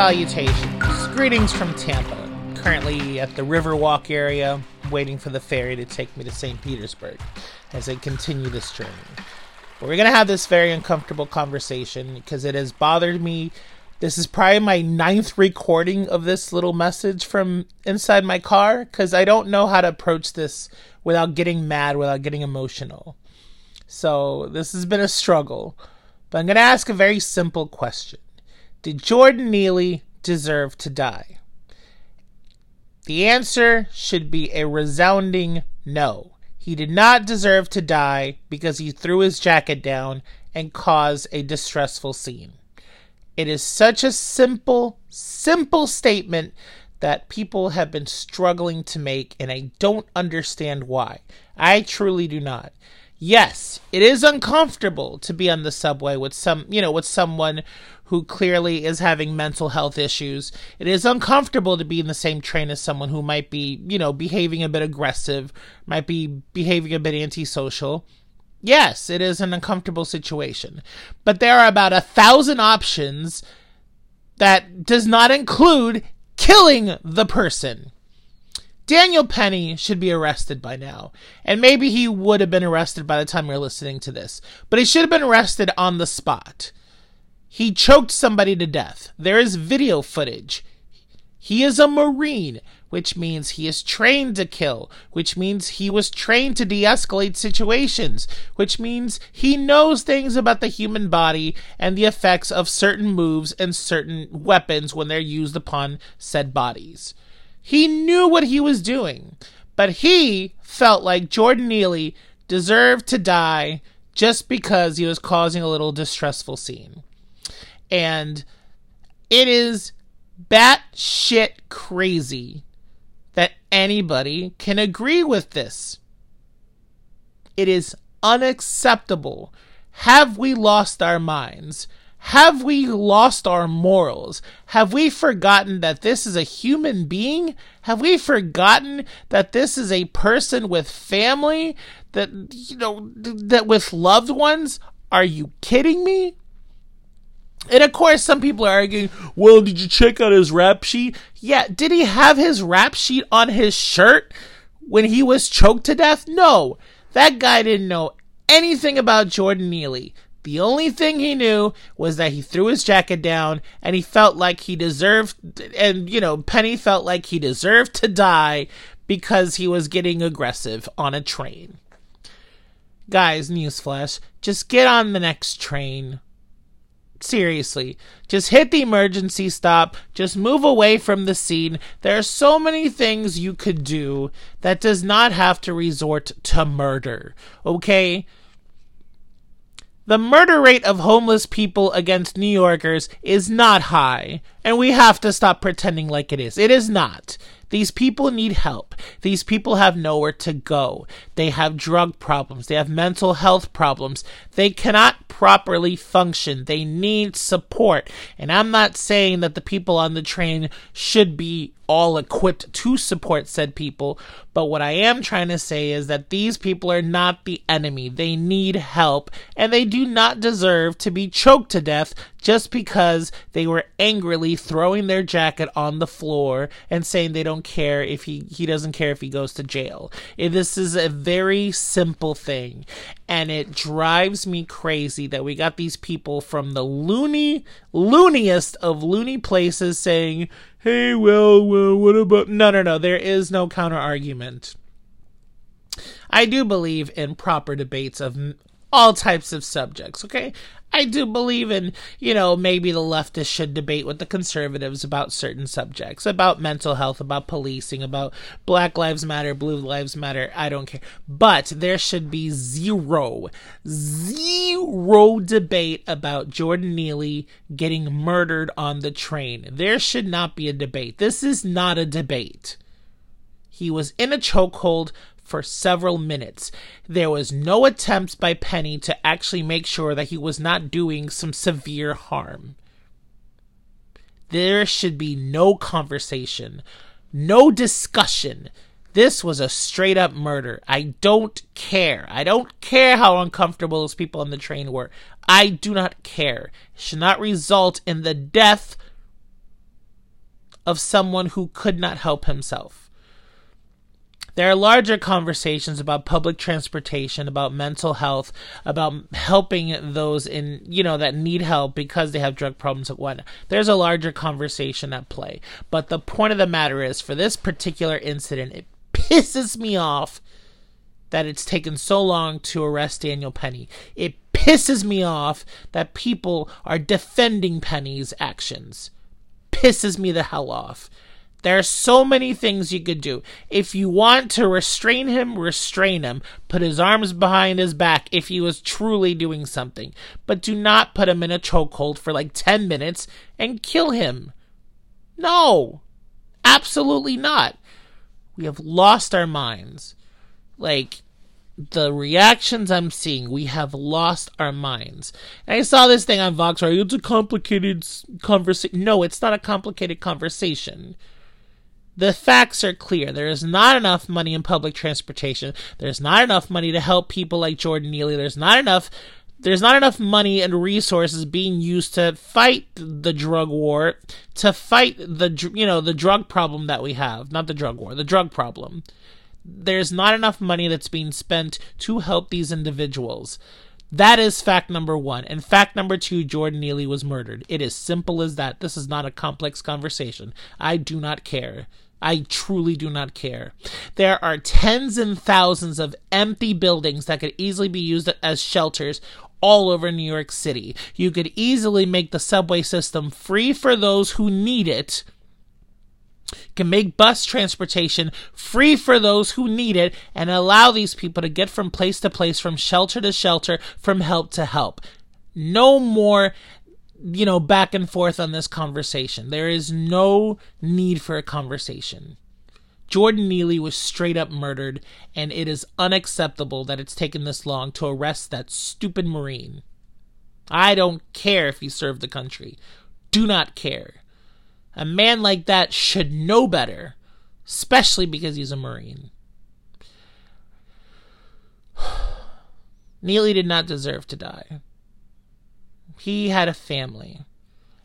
Salutations. Greetings from Tampa. Currently at the Riverwalk area, waiting for the ferry to take me to St. Petersburg as I continue this journey. But we're going to have this very uncomfortable conversation because it has bothered me. This is probably my ninth recording of this little message from inside my car because I don't know how to approach this without getting mad, without getting emotional. So this has been a struggle. But I'm going to ask a very simple question Did Jordan Neely deserve to die? The answer should be a resounding no. He did not deserve to die because he threw his jacket down and caused a distressful scene. It is such a simple, simple statement that people have been struggling to make, and I don't understand why. I truly do not yes, it is uncomfortable to be on the subway with some, you know, with someone who clearly is having mental health issues. It is uncomfortable to be in the same train as someone who might be, you know, behaving a bit aggressive, might be behaving a bit antisocial. Yes, it is an uncomfortable situation. But there are about a thousand options that does not include killing the person. Daniel Penny should be arrested by now. And maybe he would have been arrested by the time you're listening to this. But he should have been arrested on the spot. He choked somebody to death. There is video footage. He is a Marine, which means he is trained to kill, which means he was trained to de escalate situations, which means he knows things about the human body and the effects of certain moves and certain weapons when they're used upon said bodies. He knew what he was doing, but he felt like Jordan Neely deserved to die just because he was causing a little distressful scene. And it is batshit crazy that anybody can agree with this. It is unacceptable. Have we lost our minds? Have we lost our morals? Have we forgotten that this is a human being? Have we forgotten that this is a person with family? That, you know, that with loved ones? Are you kidding me? And of course, some people are arguing, well, did you check out his rap sheet? Yeah, did he have his rap sheet on his shirt when he was choked to death? No. That guy didn't know anything about Jordan Neely. The only thing he knew was that he threw his jacket down and he felt like he deserved, and, you know, Penny felt like he deserved to die because he was getting aggressive on a train. Guys, newsflash, just get on the next train. Seriously, just hit the emergency stop, just move away from the scene. There are so many things you could do that does not have to resort to murder, okay? The murder rate of homeless people against New Yorkers is not high, and we have to stop pretending like it is. It is not. These people need help. These people have nowhere to go. They have drug problems. They have mental health problems. They cannot properly function. They need support. And I'm not saying that the people on the train should be all equipped to support said people. But what I am trying to say is that these people are not the enemy. They need help, and they do not deserve to be choked to death just because they were angrily throwing their jacket on the floor and saying they don't care if he he doesn't care if he goes to jail. Eh, this is a very simple thing, and it drives me crazy that we got these people from the loony looniest of loony places saying hey, well, well, what about. No, no, no. There is no counter argument. I do believe in proper debates of all types of subjects, okay? I do believe in, you know, maybe the leftists should debate with the conservatives about certain subjects, about mental health, about policing, about Black Lives Matter, Blue Lives Matter. I don't care. But there should be zero, zero debate about Jordan Neely getting murdered on the train. There should not be a debate. This is not a debate. He was in a chokehold for several minutes. There was no attempts by Penny to actually make sure that he was not doing some severe harm. There should be no conversation, no discussion. This was a straight up murder. I don't care. I don't care how uncomfortable those people on the train were. I do not care. It should not result in the death of someone who could not help himself. There are larger conversations about public transportation, about mental health, about helping those in, you know, that need help because they have drug problems and whatnot. There's a larger conversation at play. But the point of the matter is, for this particular incident, it pisses me off that it's taken so long to arrest Daniel Penny. It pisses me off that people are defending Penny's actions. Pisses me the hell off. There are so many things you could do. If you want to restrain him, restrain him. Put his arms behind his back if he was truly doing something. But do not put him in a chokehold for like 10 minutes and kill him. No. Absolutely not. We have lost our minds. Like, the reactions I'm seeing, we have lost our minds. And I saw this thing on Vox, right? It's a complicated conversation. No, it's not a complicated conversation. The facts are clear. There is not enough money in public transportation. There's not enough money to help people like Jordan Neely. There's not enough there's not enough money and resources being used to fight the drug war, to fight the you know, the drug problem that we have, not the drug war, the drug problem. There's not enough money that's being spent to help these individuals. That is fact number one. And fact number two Jordan Neely was murdered. It is simple as that. This is not a complex conversation. I do not care. I truly do not care. There are tens and thousands of empty buildings that could easily be used as shelters all over New York City. You could easily make the subway system free for those who need it. Can make bus transportation free for those who need it and allow these people to get from place to place, from shelter to shelter, from help to help. No more you know, back and forth on this conversation. There is no need for a conversation. Jordan Neely was straight up murdered, and it is unacceptable that it's taken this long to arrest that stupid Marine. I don't care if he served the country. Do not care. A man like that should know better, especially because he's a Marine. Neely did not deserve to die. He had a family,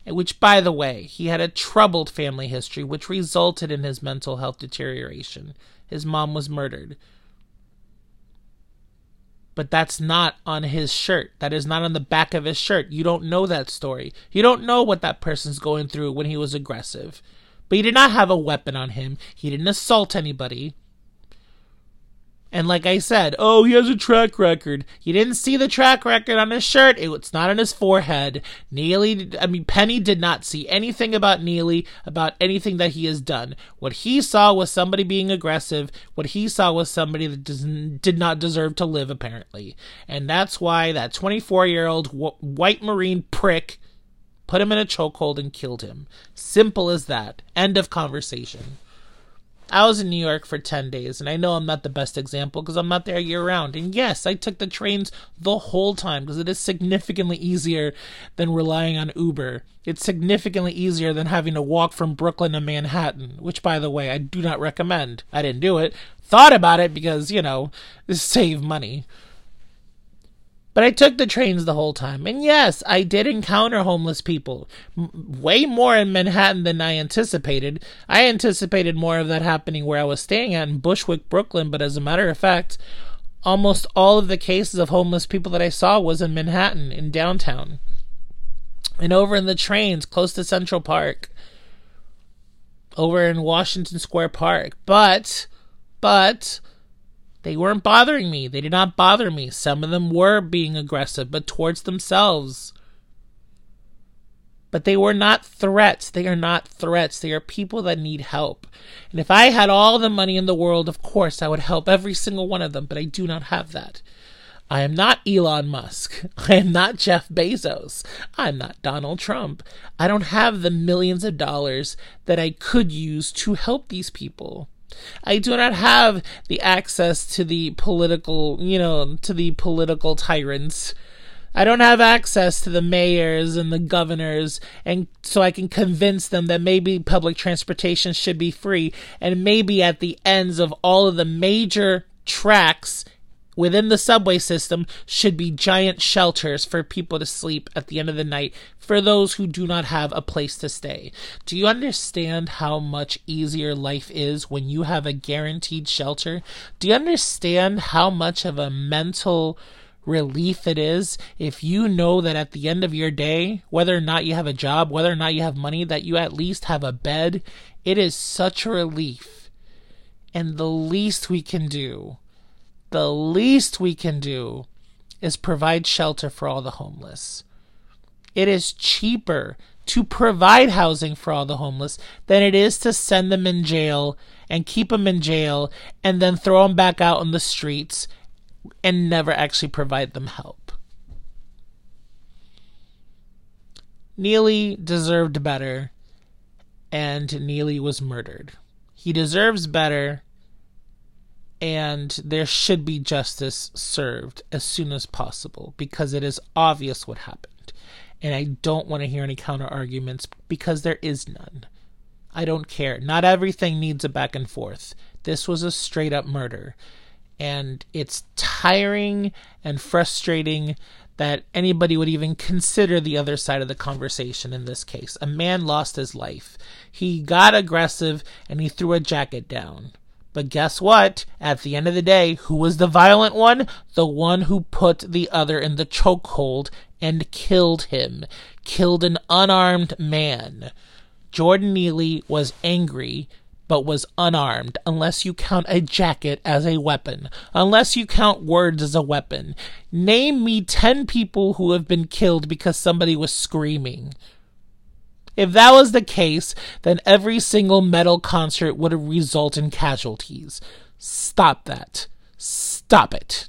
which, by the way, he had a troubled family history, which resulted in his mental health deterioration. His mom was murdered. But that's not on his shirt. That is not on the back of his shirt. You don't know that story. You don't know what that person's going through when he was aggressive. But he did not have a weapon on him. He didn't assault anybody. And like I said, oh, he has a track record. You didn't see the track record on his shirt. It's not on his forehead. Neely, I mean, Penny did not see anything about Neely, about anything that he has done. What he saw was somebody being aggressive. What he saw was somebody that does, did not deserve to live, apparently. And that's why that 24 year old wh- white Marine prick put him in a chokehold and killed him. Simple as that. End of conversation. I was in New York for 10 days, and I know I'm not the best example because I'm not there year round. And yes, I took the trains the whole time because it is significantly easier than relying on Uber. It's significantly easier than having to walk from Brooklyn to Manhattan, which, by the way, I do not recommend. I didn't do it. Thought about it because, you know, save money. But I took the trains the whole time. And yes, I did encounter homeless people. M- way more in Manhattan than I anticipated. I anticipated more of that happening where I was staying at in Bushwick, Brooklyn. But as a matter of fact, almost all of the cases of homeless people that I saw was in Manhattan, in downtown. And over in the trains close to Central Park. Over in Washington Square Park. But, but, they weren't bothering me. They did not bother me. Some of them were being aggressive, but towards themselves. But they were not threats. They are not threats. They are people that need help. And if I had all the money in the world, of course, I would help every single one of them, but I do not have that. I am not Elon Musk. I am not Jeff Bezos. I'm not Donald Trump. I don't have the millions of dollars that I could use to help these people. I do not have the access to the political, you know, to the political tyrants. I don't have access to the mayors and the governors, and so I can convince them that maybe public transportation should be free, and maybe at the ends of all of the major tracks within the subway system should be giant shelters for people to sleep at the end of the night for those who do not have a place to stay. Do you understand how much easier life is when you have a guaranteed shelter? Do you understand how much of a mental relief it is if you know that at the end of your day, whether or not you have a job, whether or not you have money, that you at least have a bed? It is such a relief. And the least we can do the least we can do is provide shelter for all the homeless. It is cheaper to provide housing for all the homeless than it is to send them in jail and keep them in jail and then throw them back out on the streets and never actually provide them help. Neely deserved better, and Neely was murdered. He deserves better, and there should be justice served as soon as possible because it is obvious what happened. And I don't want to hear any counter arguments because there is none. I don't care. Not everything needs a back and forth. This was a straight up murder. And it's tiring and frustrating that anybody would even consider the other side of the conversation in this case. A man lost his life. He got aggressive and he threw a jacket down. But guess what? At the end of the day, who was the violent one? The one who put the other in the chokehold and killed him. Killed an unarmed man. Jordan Neely was angry, but was unarmed, unless you count a jacket as a weapon, unless you count words as a weapon. Name me 10 people who have been killed because somebody was screaming. If that was the case, then every single metal concert would result in casualties. Stop that. Stop it.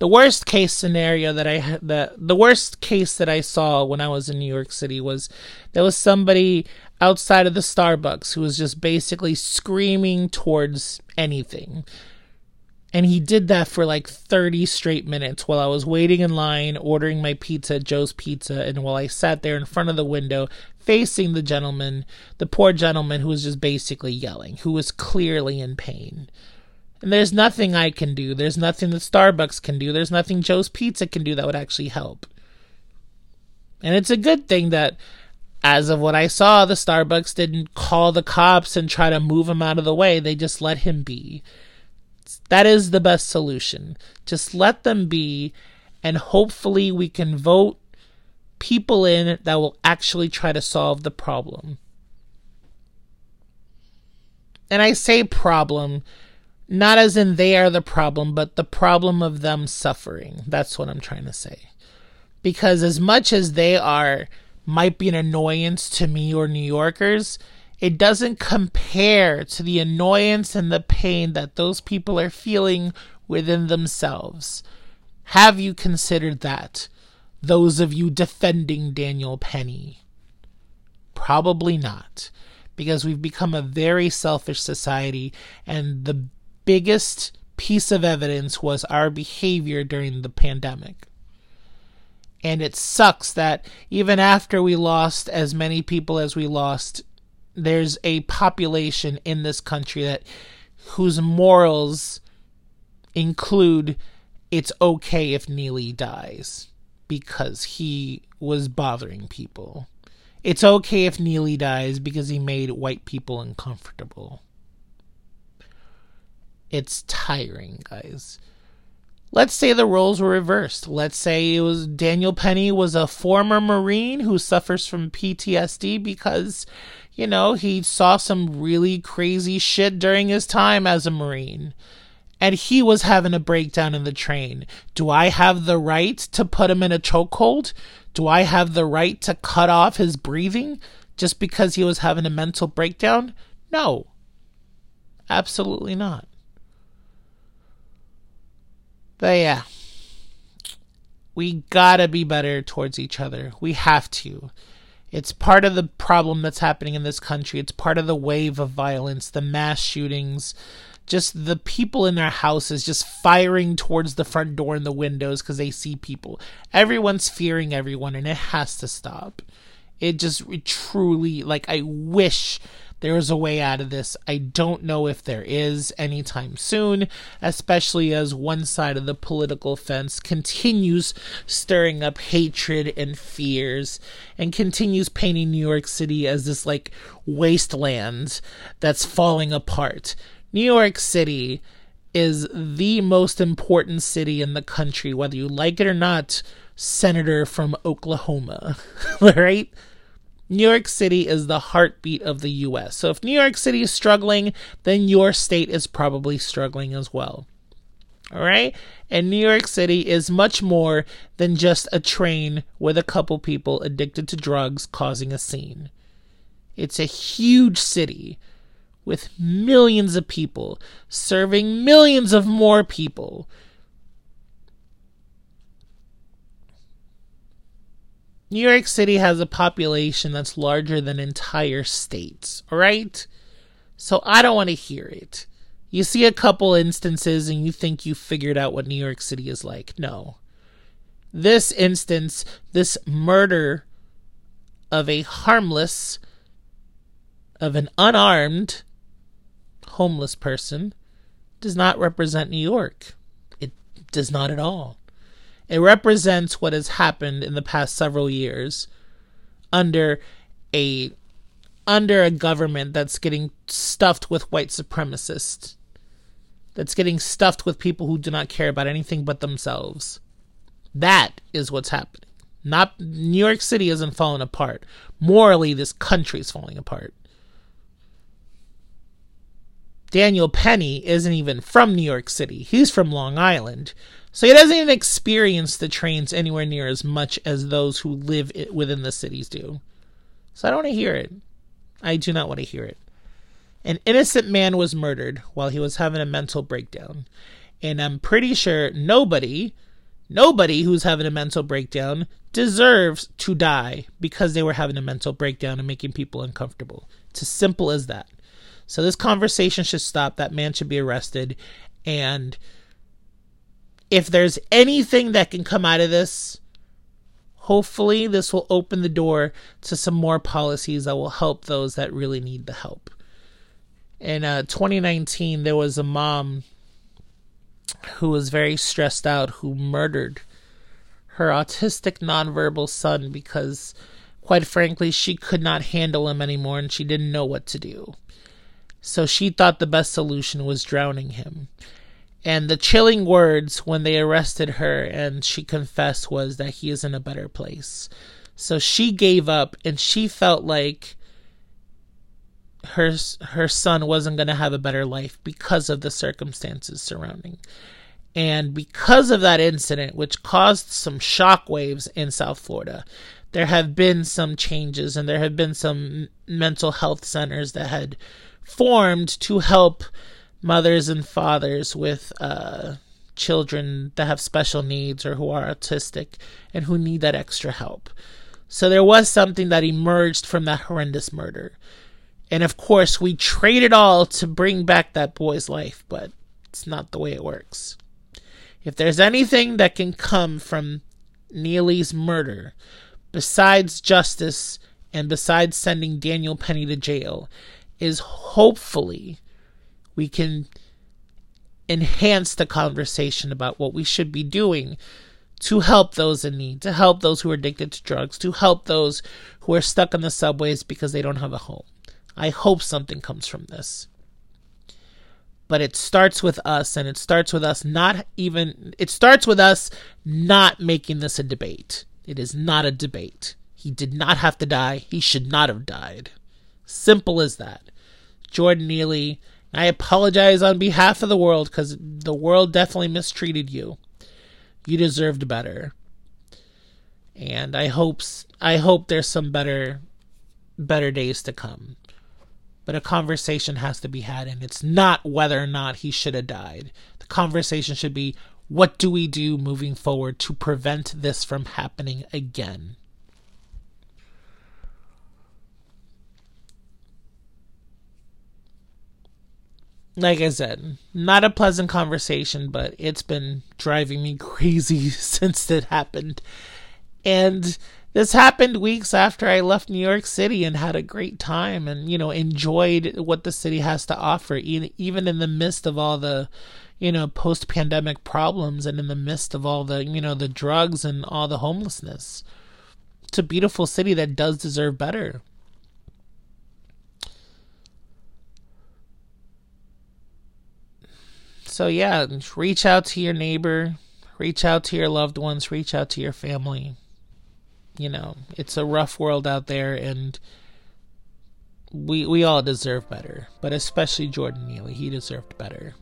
The worst case scenario that I the the worst case that I saw when I was in New York City was there was somebody outside of the Starbucks who was just basically screaming towards anything. And he did that for like 30 straight minutes while I was waiting in line, ordering my pizza at Joe's Pizza. And while I sat there in front of the window, facing the gentleman, the poor gentleman who was just basically yelling, who was clearly in pain. And there's nothing I can do. There's nothing that Starbucks can do. There's nothing Joe's Pizza can do that would actually help. And it's a good thing that, as of what I saw, the Starbucks didn't call the cops and try to move him out of the way. They just let him be. That is the best solution. Just let them be, and hopefully we can vote people in that will actually try to solve the problem. And I say problem, not as in they are the problem, but the problem of them suffering. That's what I'm trying to say. Because as much as they are, might be an annoyance to me or New Yorkers, it doesn't compare to the annoyance and the pain that those people are feeling within themselves. Have you considered that? Those of you defending Daniel Penny? Probably not, because we've become a very selfish society, and the biggest piece of evidence was our behavior during the pandemic. And it sucks that even after we lost as many people as we lost, there's a population in this country that whose morals include it's okay if Neely dies because he was bothering people. It's okay if Neely dies because he made white people uncomfortable. It's tiring, guys. Let's say the roles were reversed. Let's say it was Daniel Penny was a former Marine who suffers from PTSD because you know, he saw some really crazy shit during his time as a Marine. And he was having a breakdown in the train. Do I have the right to put him in a chokehold? Do I have the right to cut off his breathing just because he was having a mental breakdown? No. Absolutely not. But yeah. We gotta be better towards each other. We have to. It's part of the problem that's happening in this country. It's part of the wave of violence, the mass shootings, just the people in their houses just firing towards the front door and the windows because they see people. Everyone's fearing everyone, and it has to stop. It just it truly, like, I wish there is a way out of this. I don't know if there is anytime soon, especially as one side of the political fence continues stirring up hatred and fears and continues painting New York City as this like wasteland that's falling apart. New York City is the most important city in the country, whether you like it or not, Senator from Oklahoma, right? New York City is the heartbeat of the US. So if New York City is struggling, then your state is probably struggling as well. All right? And New York City is much more than just a train with a couple people addicted to drugs causing a scene. It's a huge city with millions of people serving millions of more people New York City has a population that's larger than entire states, all right? So I don't want to hear it. You see a couple instances and you think you figured out what New York City is like. No. This instance, this murder of a harmless, of an unarmed homeless person, does not represent New York. It does not at all. It represents what has happened in the past several years under a under a government that's getting stuffed with white supremacists. That's getting stuffed with people who do not care about anything but themselves. That is what's happening. Not New York City isn't falling apart. Morally, this country is falling apart. Daniel Penny isn't even from New York City. He's from Long Island. So he doesn't even experience the trains anywhere near as much as those who live within the cities do. So I don't want to hear it. I do not want to hear it. An innocent man was murdered while he was having a mental breakdown. And I'm pretty sure nobody, nobody who's having a mental breakdown deserves to die because they were having a mental breakdown and making people uncomfortable. It's as simple as that. So this conversation should stop. That man should be arrested. And if there's anything that can come out of this, hopefully this will open the door to some more policies that will help those that really need the help. In uh, 2019, there was a mom who was very stressed out who murdered her autistic nonverbal son because, quite frankly, she could not handle him anymore and she didn't know what to do. So she thought the best solution was drowning him. And the chilling words when they arrested her and she confessed was that he is in a better place. So she gave up and she felt like her her son wasn't going to have a better life because of the circumstances surrounding. And because of that incident which caused some shockwaves in South Florida, there have been some changes and there have been some mental health centers that had formed to help mothers and fathers with uh, children that have special needs or who are autistic and who need that extra help. So there was something that emerged from that horrendous murder. And of course, we traded all to bring back that boy's life, but it's not the way it works. If there's anything that can come from Neely's murder, besides justice and besides sending Daniel Penny to jail, is hopefully we can enhance the conversation about what we should be doing to help those in need, to help those who are addicted to drugs, to help those who are stuck on the subways because they don't have a home. I hope something comes from this. But it starts with us, and it starts with us not even, it starts with us not making this a debate. It is not a debate. He did not have to die. He should not have died. Simple as that. Jordan Neely I apologize on behalf of the world because the world definitely mistreated you. You deserved better. And I hope I hope there's some better better days to come. But a conversation has to be had and it's not whether or not he should have died. The conversation should be what do we do moving forward to prevent this from happening again? Like I said, not a pleasant conversation, but it's been driving me crazy since it happened. And this happened weeks after I left New York City and had a great time and, you know, enjoyed what the city has to offer, even in the midst of all the, you know, post pandemic problems and in the midst of all the, you know, the drugs and all the homelessness. It's a beautiful city that does deserve better. So, yeah, reach out to your neighbor, reach out to your loved ones, reach out to your family. You know, it's a rough world out there, and we we all deserve better, but especially Jordan Neely. He deserved better.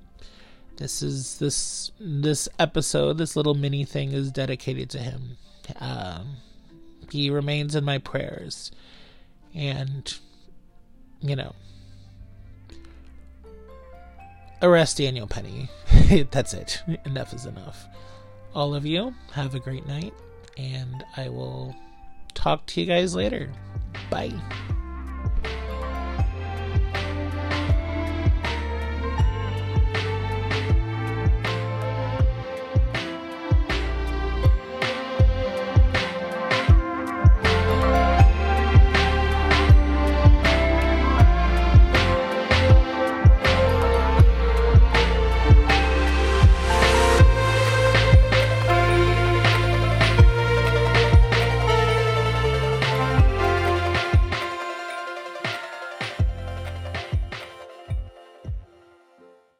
This is this this episode, this little mini thing is dedicated to him. Um, he remains in my prayers, and you know, arrest Daniel Penny. That's it. Enough is enough. All of you, have a great night, and I will talk to you guys later. Bye.